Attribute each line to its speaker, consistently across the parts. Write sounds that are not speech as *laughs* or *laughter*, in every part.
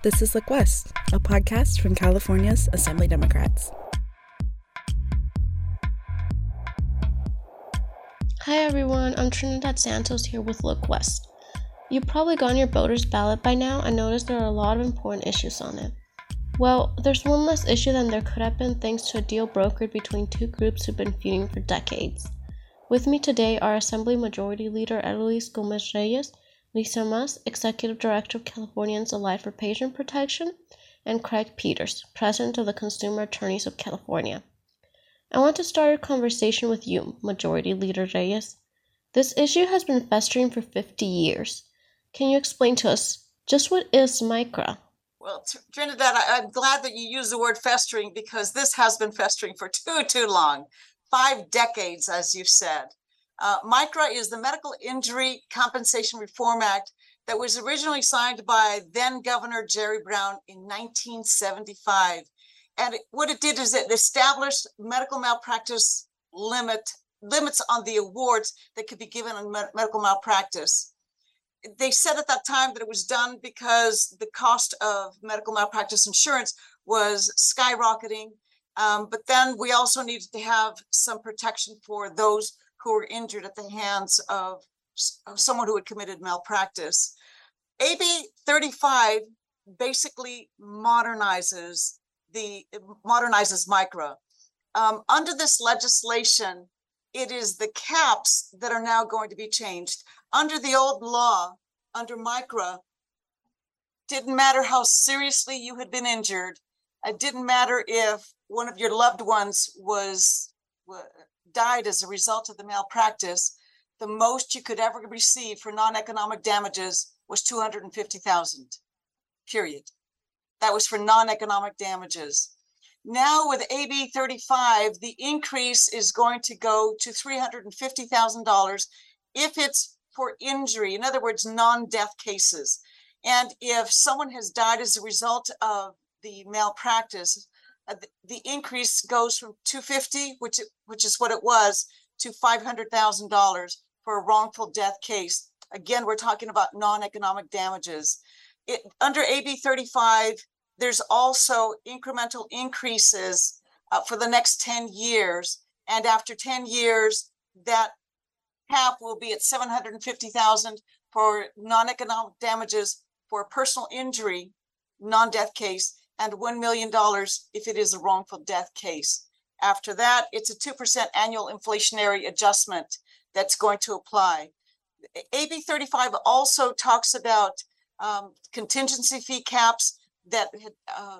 Speaker 1: This is Look West, a podcast from California's Assembly Democrats.
Speaker 2: Hi everyone, I'm Trinidad Santos here with Look West. You've probably gotten your voter's ballot by now and noticed there are a lot of important issues on it. Well, there's one less issue than there could have been thanks to a deal brokered between two groups who've been feuding for decades. With me today are Assembly Majority Leader Eloise Gomez Reyes Lisa Maas, Executive Director of Californians Allied for Patient Protection, and Craig Peters, President of the Consumer Attorneys of California. I want to start a conversation with you, Majority Leader Reyes. This issue has been festering for 50 years. Can you explain to us just what is MICRA?
Speaker 3: Well, Trinidad, I, am glad that you use the word festering because this has been festering for too, too long. Five decades, as you said. Uh, MICRA is the Medical Injury Compensation Reform Act that was originally signed by then Governor Jerry Brown in 1975. And it, what it did is it established medical malpractice limit limits on the awards that could be given on med- medical malpractice. They said at that time that it was done because the cost of medical malpractice insurance was skyrocketing. Um, but then we also needed to have some protection for those who were injured at the hands of, of someone who had committed malpractice. AB 35 basically modernizes the modernizes MICRA. Um, under this legislation, it is the caps that are now going to be changed. Under the old law, under MICRA, didn't matter how seriously you had been injured. It didn't matter if one of your loved ones was died as a result of the malpractice, the most you could ever receive for non-economic damages was 250,000. Period. That was for non-economic damages. Now with AB 35, the increase is going to go to $350,000 if it's for injury, in other words, non-death cases. And if someone has died as a result of the malpractice, uh, the increase goes from 250, which which is what it was, to $500,000 for a wrongful death case. Again, we're talking about non-economic damages. It, under AB 35, there's also incremental increases uh, for the next 10 years. And after 10 years, that cap will be at 750,000 for non-economic damages for personal injury, non-death case, and $1 million if it is a wrongful death case. After that, it's a 2% annual inflationary adjustment that's going to apply. AB 35 also talks about um, contingency fee caps that uh,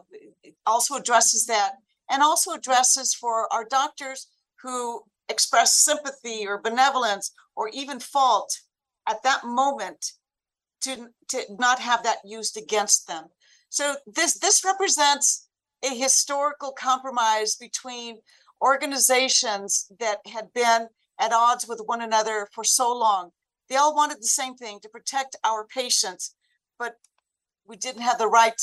Speaker 3: also addresses that and also addresses for our doctors who express sympathy or benevolence or even fault at that moment to, to not have that used against them. So this this represents a historical compromise between organizations that had been at odds with one another for so long. They all wanted the same thing to protect our patients, but we didn't have the right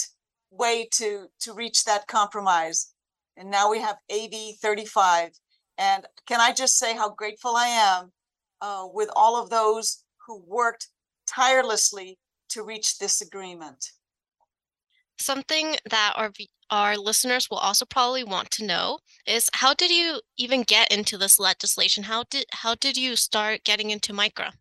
Speaker 3: way to to reach that compromise. And now we have AB 35. And can I just say how grateful I am uh, with all of those who worked tirelessly to reach this agreement.
Speaker 2: Something that our our listeners will also probably want to know is how did you even get into this legislation? How did how did you start getting into MICRA?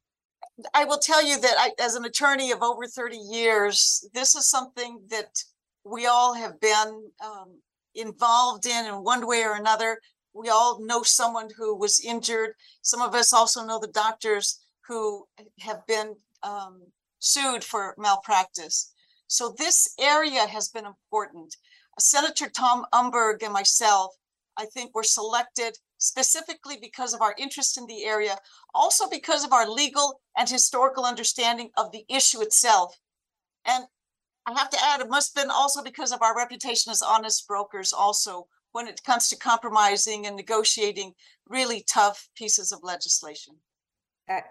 Speaker 3: I will tell you that I, as an attorney of over 30 years, this is something that we all have been um, involved in in one way or another. We all know someone who was injured. Some of us also know the doctors who have been um, sued for malpractice. So this area has been important. Senator Tom Umberg and myself, I think were selected specifically because of our interest in the area, also because of our legal and historical understanding of the issue itself. And I have to add, it must have been also because of our reputation as honest brokers also when it comes to compromising and negotiating really tough pieces of legislation.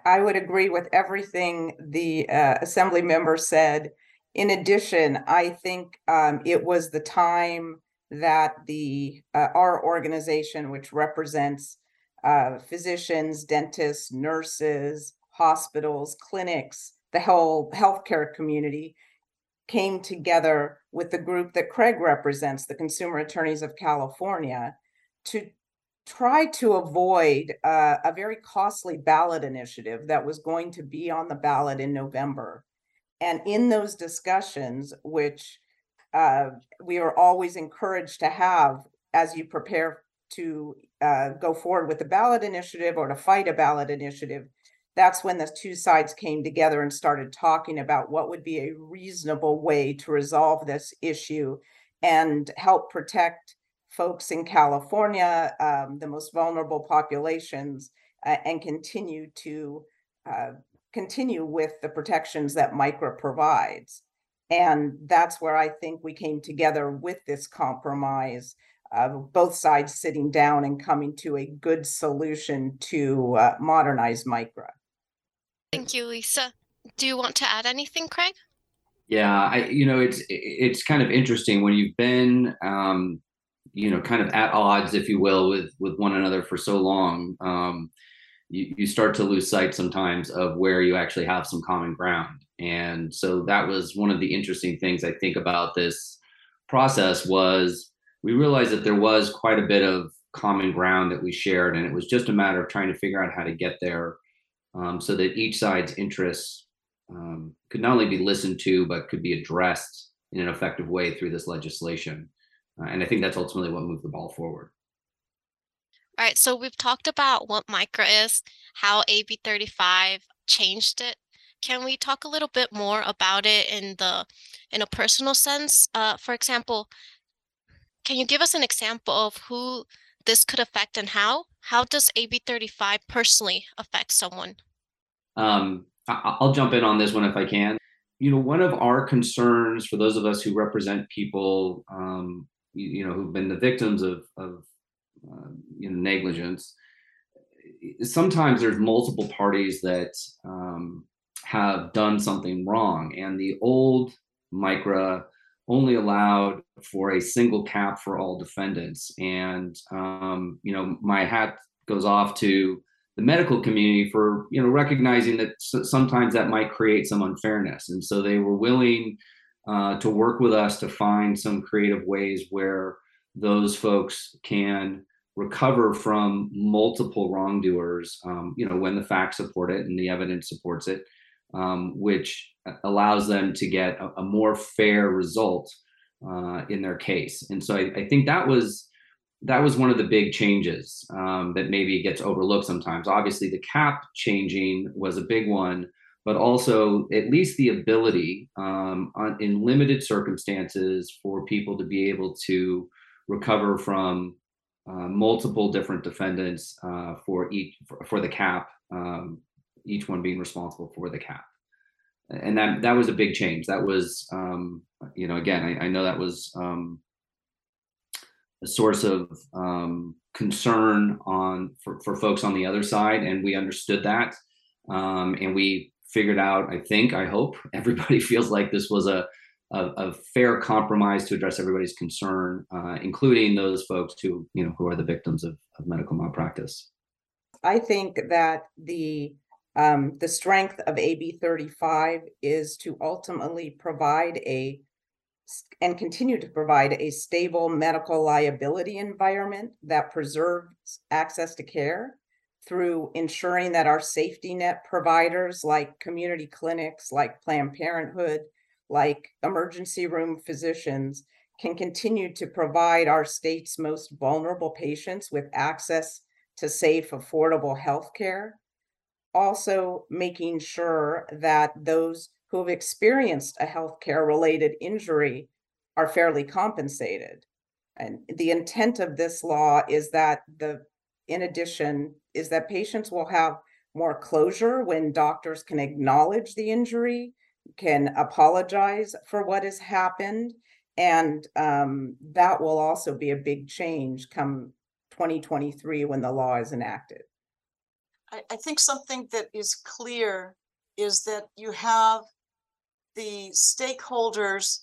Speaker 4: I would agree with everything the uh, assembly member said in addition, I think um, it was the time that the uh, our organization, which represents uh, physicians, dentists, nurses, hospitals, clinics, the whole healthcare community, came together with the group that Craig represents, the Consumer Attorneys of California, to try to avoid uh, a very costly ballot initiative that was going to be on the ballot in November. And in those discussions, which uh, we are always encouraged to have as you prepare to uh, go forward with the ballot initiative or to fight a ballot initiative, that's when the two sides came together and started talking about what would be a reasonable way to resolve this issue and help protect folks in California, um, the most vulnerable populations, uh, and continue to uh, continue with the protections that MICRA provides. And that's where I think we came together with this compromise of both sides sitting down and coming to a good solution to uh, modernize MICRA.
Speaker 2: Thank you, Lisa. Do you want to add anything, Craig?
Speaker 5: Yeah, I you know it's it's kind of interesting when you've been um, you know kind of at odds, if you will, with with one another for so long. Um, you, you start to lose sight sometimes of where you actually have some common ground. And so that was one of the interesting things I think about this process was we realized that there was quite a bit of common ground that we shared, and it was just a matter of trying to figure out how to get there um, so that each side's interests um, could not only be listened to, but could be addressed in an effective way through this legislation. Uh, and I think that's ultimately what moved the ball forward.
Speaker 2: All right, so we've talked about what MICRA is, how AB 35 changed it. Can we talk a little bit more about it in the in a personal sense? Uh, for example, can you give us an example of who this could affect and how? How does AB 35 personally affect someone?
Speaker 5: Um, I- will jump in on this one if I can. You know, one of our concerns for those of us who represent people, um, you, you, know, who've been the victims of, of uh, you know, negligence, sometimes there's multiple parties that um, have done something wrong, and the old MICRA only allowed for a single cap for all defendants. And um, you know, my hat goes off to the medical community for you know recognizing that sometimes that might create some unfairness, and so they were willing uh, to work with us to find some creative ways where those folks can recover from multiple wrongdoers. Um, you know, when the facts support it and the evidence supports it, um, which allows them to get a, a more fair result uh, in their case. And so I, I, think that was that was one of the big changes um, that maybe gets overlooked sometimes. Obviously, the cap changing was a big one, but also at least the ability um, on, in limited circumstances for people to be able to recover from uh, multiple different defendants uh, for each for, for the cap, um, each one being responsible for the cap and that that was a big change. That was, um, you know, again, I, I know that was um, a source of um, concern on for, for folks on the other side, and we understood that, um, and we figured out. I think, I hope, *laughs* everybody feels like this was a a fair compromise to address everybody's concern, uh, including those folks who you know who are the victims of, of medical malpractice.
Speaker 4: I think that the um, the strength of AB 35 is to ultimately provide a and continue to provide a stable medical liability environment that preserves access to care through ensuring that our safety net providers like community clinics, like Planned Parenthood, like emergency room physicians can continue to provide our state's most vulnerable patients with access to safe, affordable health care also making sure that those who have experienced a healthcare related injury are fairly compensated. And the intent of this law is that the, in addition, is that patients will have more closure when doctors can acknowledge the injury, can apologize for what has happened. And um, that will also be a big change come 2023 when the law is enacted.
Speaker 3: I, I think something that is clear is that you have the stakeholders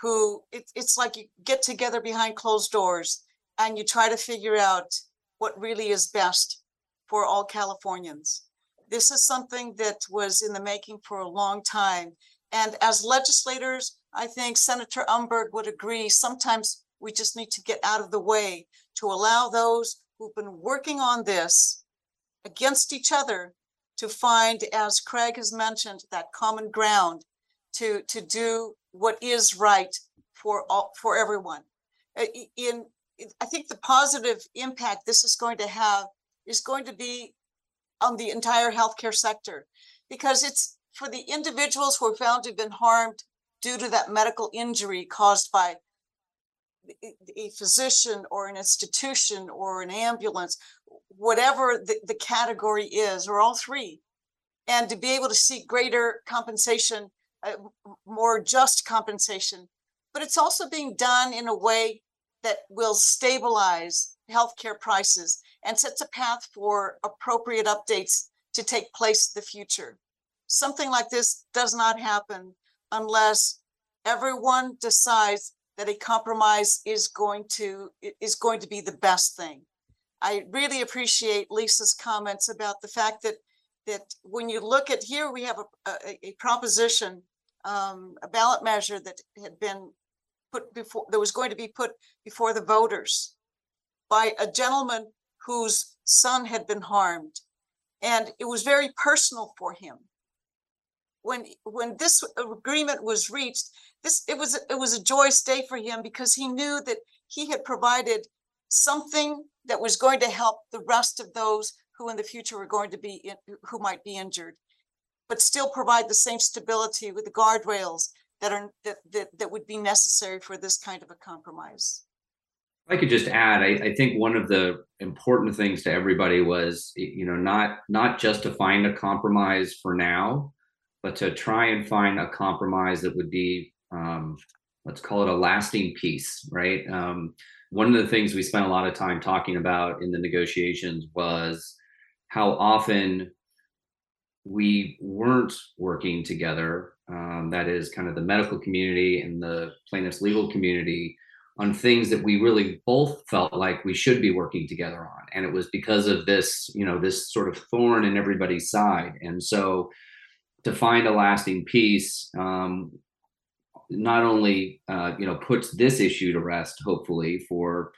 Speaker 3: who it, it's like you get together behind closed doors and you try to figure out what really is best for all Californians. This is something that was in the making for a long time. And as legislators, I think Senator Umberg would agree, sometimes we just need to get out of the way to allow those who've been working on this against each other to find, as Craig has mentioned, that common ground to, to do what is right for all, for everyone. Uh, In, I think the positive impact this is going to have is going to be on the entire healthcare sector. Because it's for the individuals who are found to have been harmed due to that medical injury caused by a- physician or an institution or an ambulance, whatever the, the category is, or all three. And to be able to seek greater compensation, uh, more just compensation. But it's also being done in a way that will stabilize healthcare prices and sets a path for appropriate updates to take place in the future. Something like this does not happen unless everyone decides that a compromise is going to, is going to be the best thing. I really appreciate Lisa's comments about the fact that, that when you look at here, we have a, a, a proposition, um, a ballot measure that had been put before, that was going to be put before the voters by a gentleman whose son had been harmed. And it was very personal for him. When, when this agreement was reached, this, it was, it was a joyous day for him because he knew that he had provided something that was going to help the rest of those who in the future were going to be, in- who might be injured. But still provide the same stability with the guardrails that are, that, that, that would be necessary for this kind of a compromise.
Speaker 5: I could just add, I, I think one of the important things to everybody was, you know, not not just to find a compromise for now, but to try and find a compromise that would be, um, let's call it a lasting peace, right? Um, one of the things we spent a lot of time talking about in the negotiations was how often we weren't working together. Um, that is kind of the medical community and the plaintiffs' legal community on things that we really both felt like we should be working together on. And it was because of this you know this sort of thorn in everybody's side. And so to find a lasting peace um, not only uh, you know puts this issue to rest hopefully for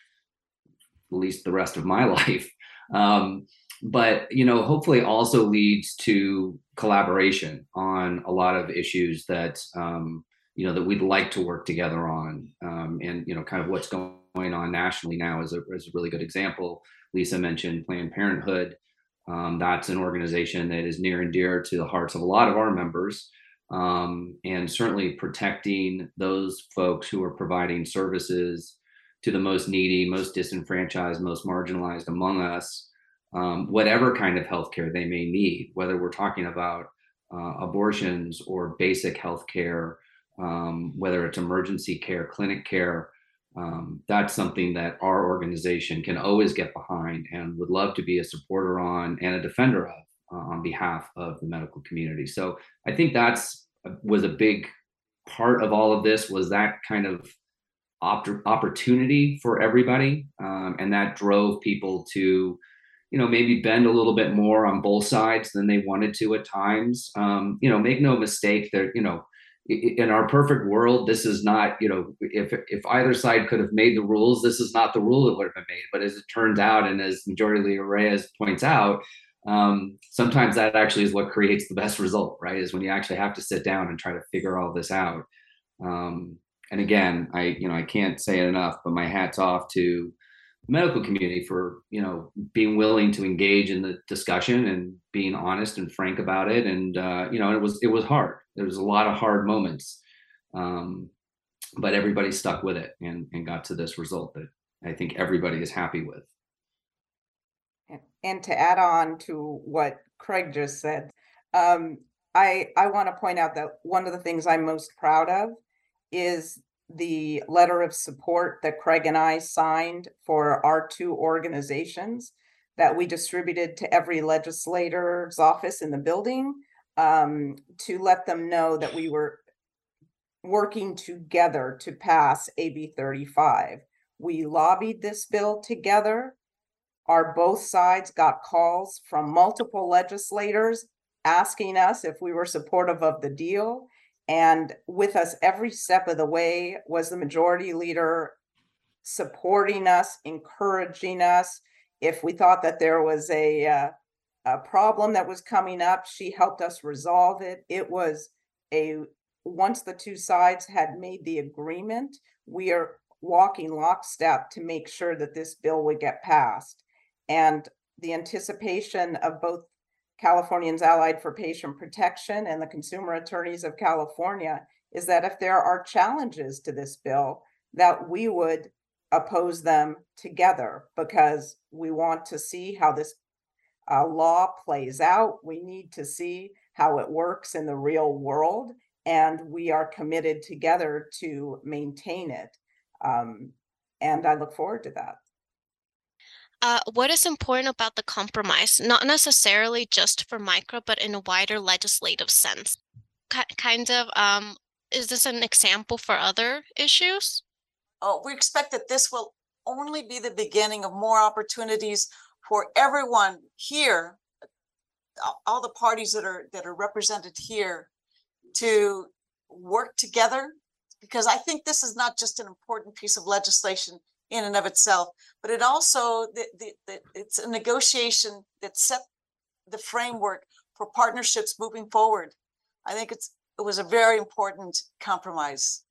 Speaker 5: at least the rest of my *laughs* life um, but you know hopefully also leads to collaboration on a lot of issues that um, you know that we'd like to work together on um, and you know kind of what's going on nationally now is a, is a really good example. Lisa mentioned planned parenthood. Um, that's an organization that is near and dear to the hearts of a lot of our members. Um, and certainly protecting those folks who are providing services to the most needy most disenfranchised most marginalized among us um, whatever kind of healthcare they may need whether we're talking about uh, abortions or basic health care um, whether it's emergency care, clinic care. Um, that's something that our organization can always get behind and would love to be a supporter on and a defender of uh, on behalf of the medical community. So I think that's uh, was a big part of all of this was that kind of opt- opportunity for everybody, um, and that drove people to you know maybe bend a little bit more on both sides than they wanted to at times um, you know make no mistake there you know in our perfect world, this is not, you know, if if either side could have made the rules, this is not the rule that would have been made. But as it turns out, and as Majority Leader Reyes points out, um, sometimes that actually is what creates the best result, right? Is when you actually have to sit down and try to figure all this out. Um, and again, I you know I can't say it enough, but my hats off to medical community for you know being willing to engage in the discussion and being honest and frank about it. And uh, you know it was it was hard. There was a lot of hard moments. Um, but everybody stuck with it and, and got to this result that i think everybody is happy with.
Speaker 4: And- to add on to what Craig just said, um, I, I want to point out that one of the things I'm most proud of is the letter of support that Craig and I signed for our two organizations that we distributed to every legislator's office in the building um, to let them know that we were working together to pass AB 35. We lobbied this bill together our both sides got calls from multiple legislators asking us if we were supportive of the deal. And with us every step of the way was the majority leader supporting us, encouraging us. If we thought that there was a, uh, a problem that was coming up, she helped us resolve it. It was a, once the two sides had made the agreement, we are walking lockstep to make sure that this bill would get passed. And the anticipation of both Californians Allied for Patient Protection and the Consumer Attorneys of California is that if there are challenges to this bill, that we would oppose them together because we want to see how this uh, law plays out. We need to see how it works in the real world, and we are committed together to maintain it. Um, and I look forward to that.
Speaker 2: Uh, what is important about the compromise, not necessarily just for MICRA, but in a wider legislative sense? K- kind of, um, is this an example for other issues?
Speaker 3: Oh, we expect that this will only be the beginning of more opportunities for everyone here, all the parties that are that are represented here, to work together. Because I think this is not just an important piece of legislation in and of itself, but it also the, the, the, it's a negotiation that set the framework for partnerships moving forward. I think it's it was a very important compromise.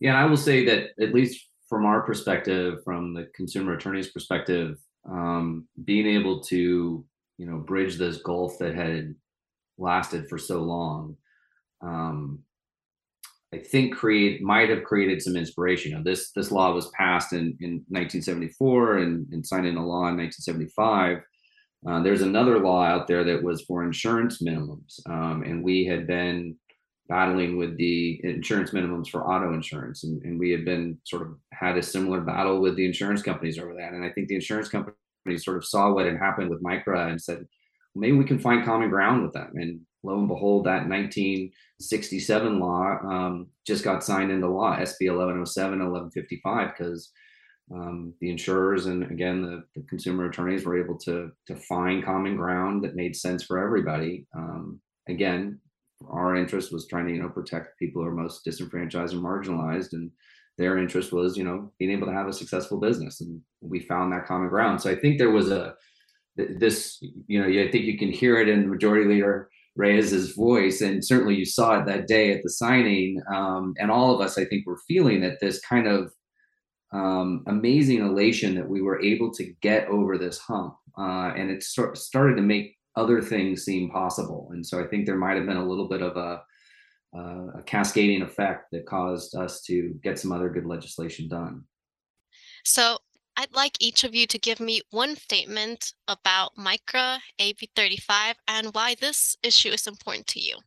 Speaker 5: Yeah, and I will say that at least from our perspective, from the consumer attorney's perspective, um, being able to you know bridge this gulf that had lasted for so long um, I think create might have created some inspiration. You know, this this law was passed in, in 1974 and, and signed into law in 1975. Uh, there's another law out there that was for insurance minimums, um, and we had been battling with the insurance minimums for auto insurance, and, and we had been sort of had a similar battle with the insurance companies over that. And I think the insurance companies sort of saw what had happened with MICRA and said, maybe we can find common ground with them. And lo and behold, that 1967 law um, just got signed into law, SB 1107, 1155, because um, the insurers and again the, the, consumer attorneys were able to to find common ground that made sense for everybody. Um, again, our interest was trying to you know protect people who are most disenfranchised and marginalized, and their interest was you know being able to have a successful business, and we found that common ground. So I think there was a this you know I think you can hear it in the Majority Leader Reyes's voice, and certainly you saw it that day at the signing. Um, and all of us, I think, were feeling that this kind of um, amazing elation that we were able to get over this hump, uh, and it sort of started to make other things seem possible. And so I think there might have been a little bit of a, uh, a cascading effect that caused us to get some other good legislation done.
Speaker 2: So I'd like each of you to give me one statement about MICRA AB 35 and why this issue is important to you.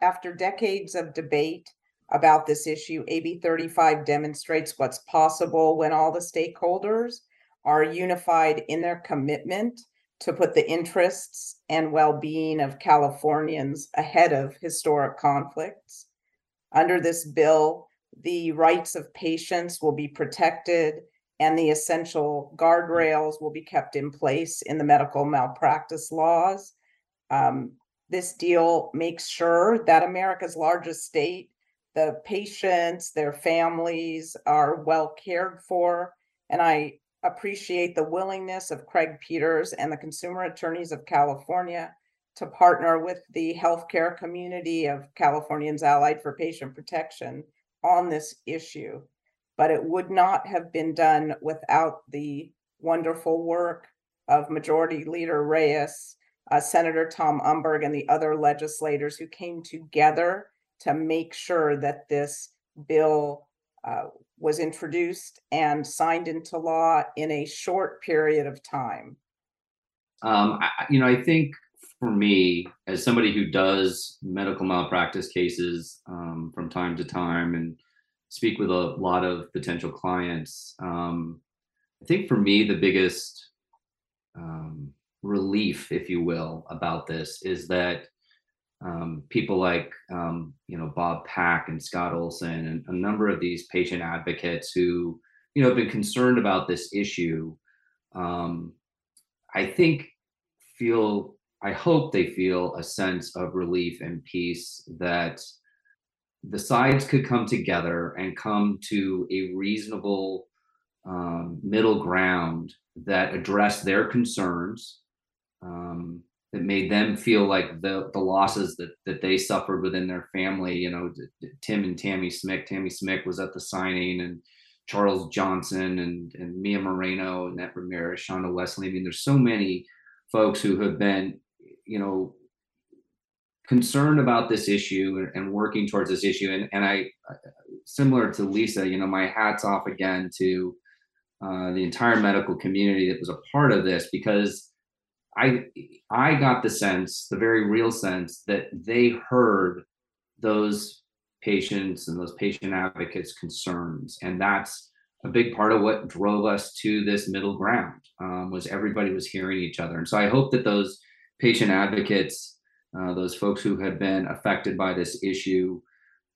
Speaker 4: After decades of debate about this issue, AB 35 demonstrates what's possible when all the stakeholders are unified in their commitment to put the interests and well being of Californians ahead of historic conflicts. Under this bill, the rights of patients will be protected and the essential guardrails will be kept in place in the medical malpractice laws. Um, this deal makes sure that America's largest state, the patients, their families are well cared for. And I appreciate the willingness of Craig Peters and the consumer attorneys of California to partner with the healthcare community of Californians Allied for Patient Protection on this issue but it would not have been done without the wonderful work of Majority Leader Reyes, uh, Senator Tom Umberg, and the other legislators who came together to make sure that this bill uh, was introduced and signed into law in a short period of time.
Speaker 5: Um, I, you know, I think for me, as somebody who does medical malpractice cases um, from time to time and speak with a lot of potential clients. Um, I think for me, the biggest um, relief, if you will, about this is that um, people like um, you know Bob Pack and Scott Olson and a number of these patient advocates who you know have been concerned about this issue. Um, I think feel I hope they feel a sense of relief and peace that the sides could come together and come to a reasonable um, middle ground that addressed their concerns, um, that made them feel like the the losses that that they suffered within their family. You know, Tim and Tammy Smick. Tammy Smick was at the signing, and Charles Johnson and and Mia Moreno, Annette Ramirez, Shonda Wesley. I mean, there's so many folks who have been, you know, concerned about this issue and working towards this issue. And and I, similar to Lisa, you know, my hats off again to uh, the entire medical community that was a part of this because I I got the sense, the very real sense that they heard those patients and those patient advocates' concerns, and that's a big part of what drove us to this middle ground. Um, was everybody was hearing each other, and so I hope that those patient advocates, uh, those folks who have been affected by this issue,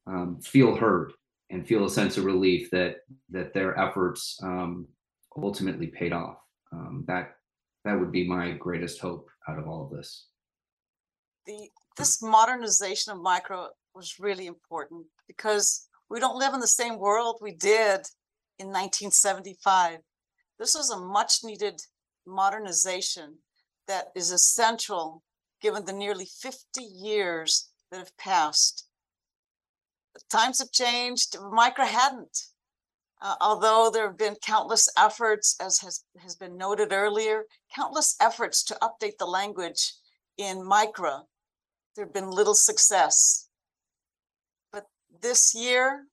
Speaker 5: um, feel heard and feel a sense of relief that that their efforts um, ultimately paid off. Um, that that would be my greatest hope out of all of this.
Speaker 3: The this modernization of MICRA was really important because we don't live in the same world we did in 1975. This is a much needed modernization that is essential given the nearly 50 years that have passed. Times have changed, MICRA hadn't. Uh, although there have been countless efforts, as has, has been noted earlier, countless efforts to update the language in MICRA, there have been little success. But this year,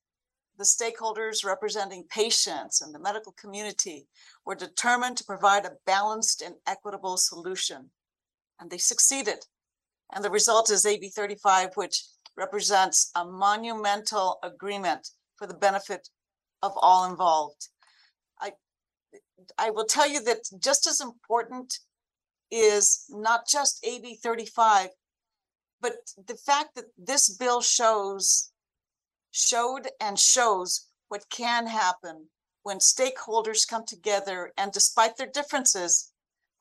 Speaker 3: the stakeholders representing patients and the medical community were determined to provide a balanced and equitable solution. And they succeeded. And the result is AB 35, which represents a monumental agreement for the benefit of all involved. I, I will tell you that just as important is not just AB 35, but the fact that this bill shows, showed and shows what can happen when stakeholders come together and despite their differences,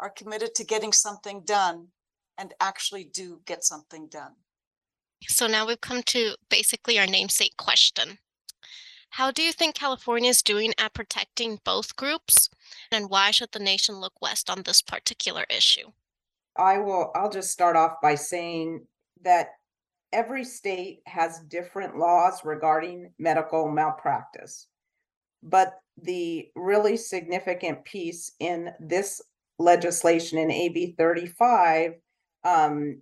Speaker 3: are committed to getting something done and actually do get something done.
Speaker 2: So now we've come to basically our namesake question. How do you think California is doing at protecting both groups? And why should the nation look west on this particular issue?
Speaker 4: I will, I'll just start off by saying that every state has different laws regarding medical malpractice. But the really significant piece in this legislation in AB 35, um,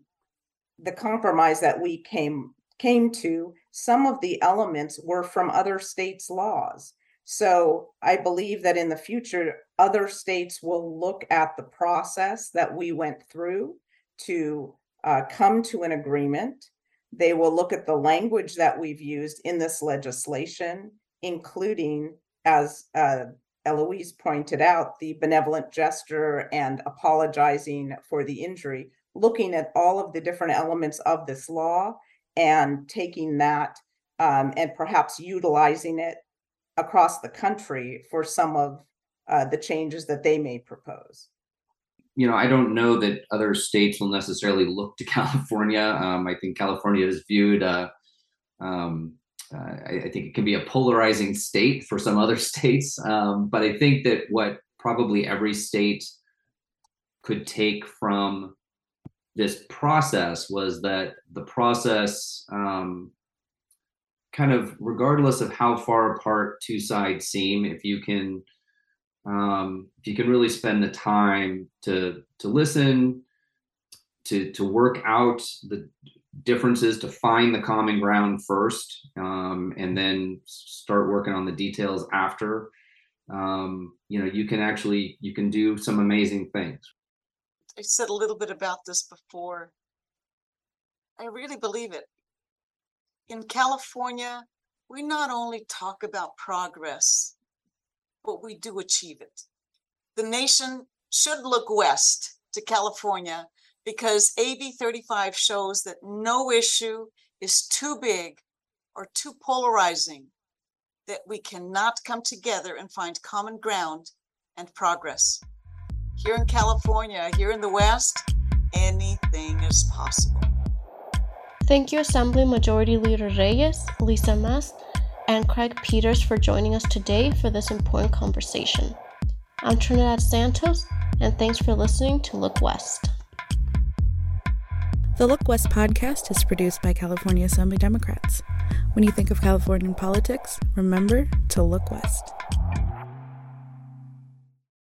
Speaker 4: the compromise that we came came to, some of the elements were from other states' laws. So I believe that in the future, other states will look at the process that we went through to uh, come to an agreement. They will look at the language that we've used in this legislation, including, as uh, Eloise pointed out, the benevolent gesture and apologizing for the injury, looking at all of the different elements of this law and taking that um, and perhaps utilizing it across the country for some of uh, the changes that they may propose.
Speaker 5: You know, I don't know that other states will necessarily look to *laughs* California. Um, I think California is viewed. Uh, um, uh, I, I, think it can be a polarizing state for some other *laughs* states, um, but I think that what probably every state could take from this process was that the process um, kind of regardless of how far apart two sides seem if you can um, if you can really spend the time to to listen to to work out the differences to find the common ground first um, and then start working on the details after um, you know you can actually you can do some amazing things
Speaker 3: I said a little bit about this before. I really believe it. In California, we not only talk about progress, but we do achieve it. The nation should look west to California because AB 35 shows that no issue is too big or too polarizing that we cannot come together and find common ground and progress. Here in California, here in the West, anything is possible.
Speaker 6: Thank you, Assembly Majority Leader Reyes, Lisa Maas, and Craig Peters for joining us today for this important conversation. I'm Trinidad Santos, and thanks for listening to Look West.
Speaker 1: The Look West podcast is produced by California Assembly Democrats. When you think of Californian politics, remember to look west.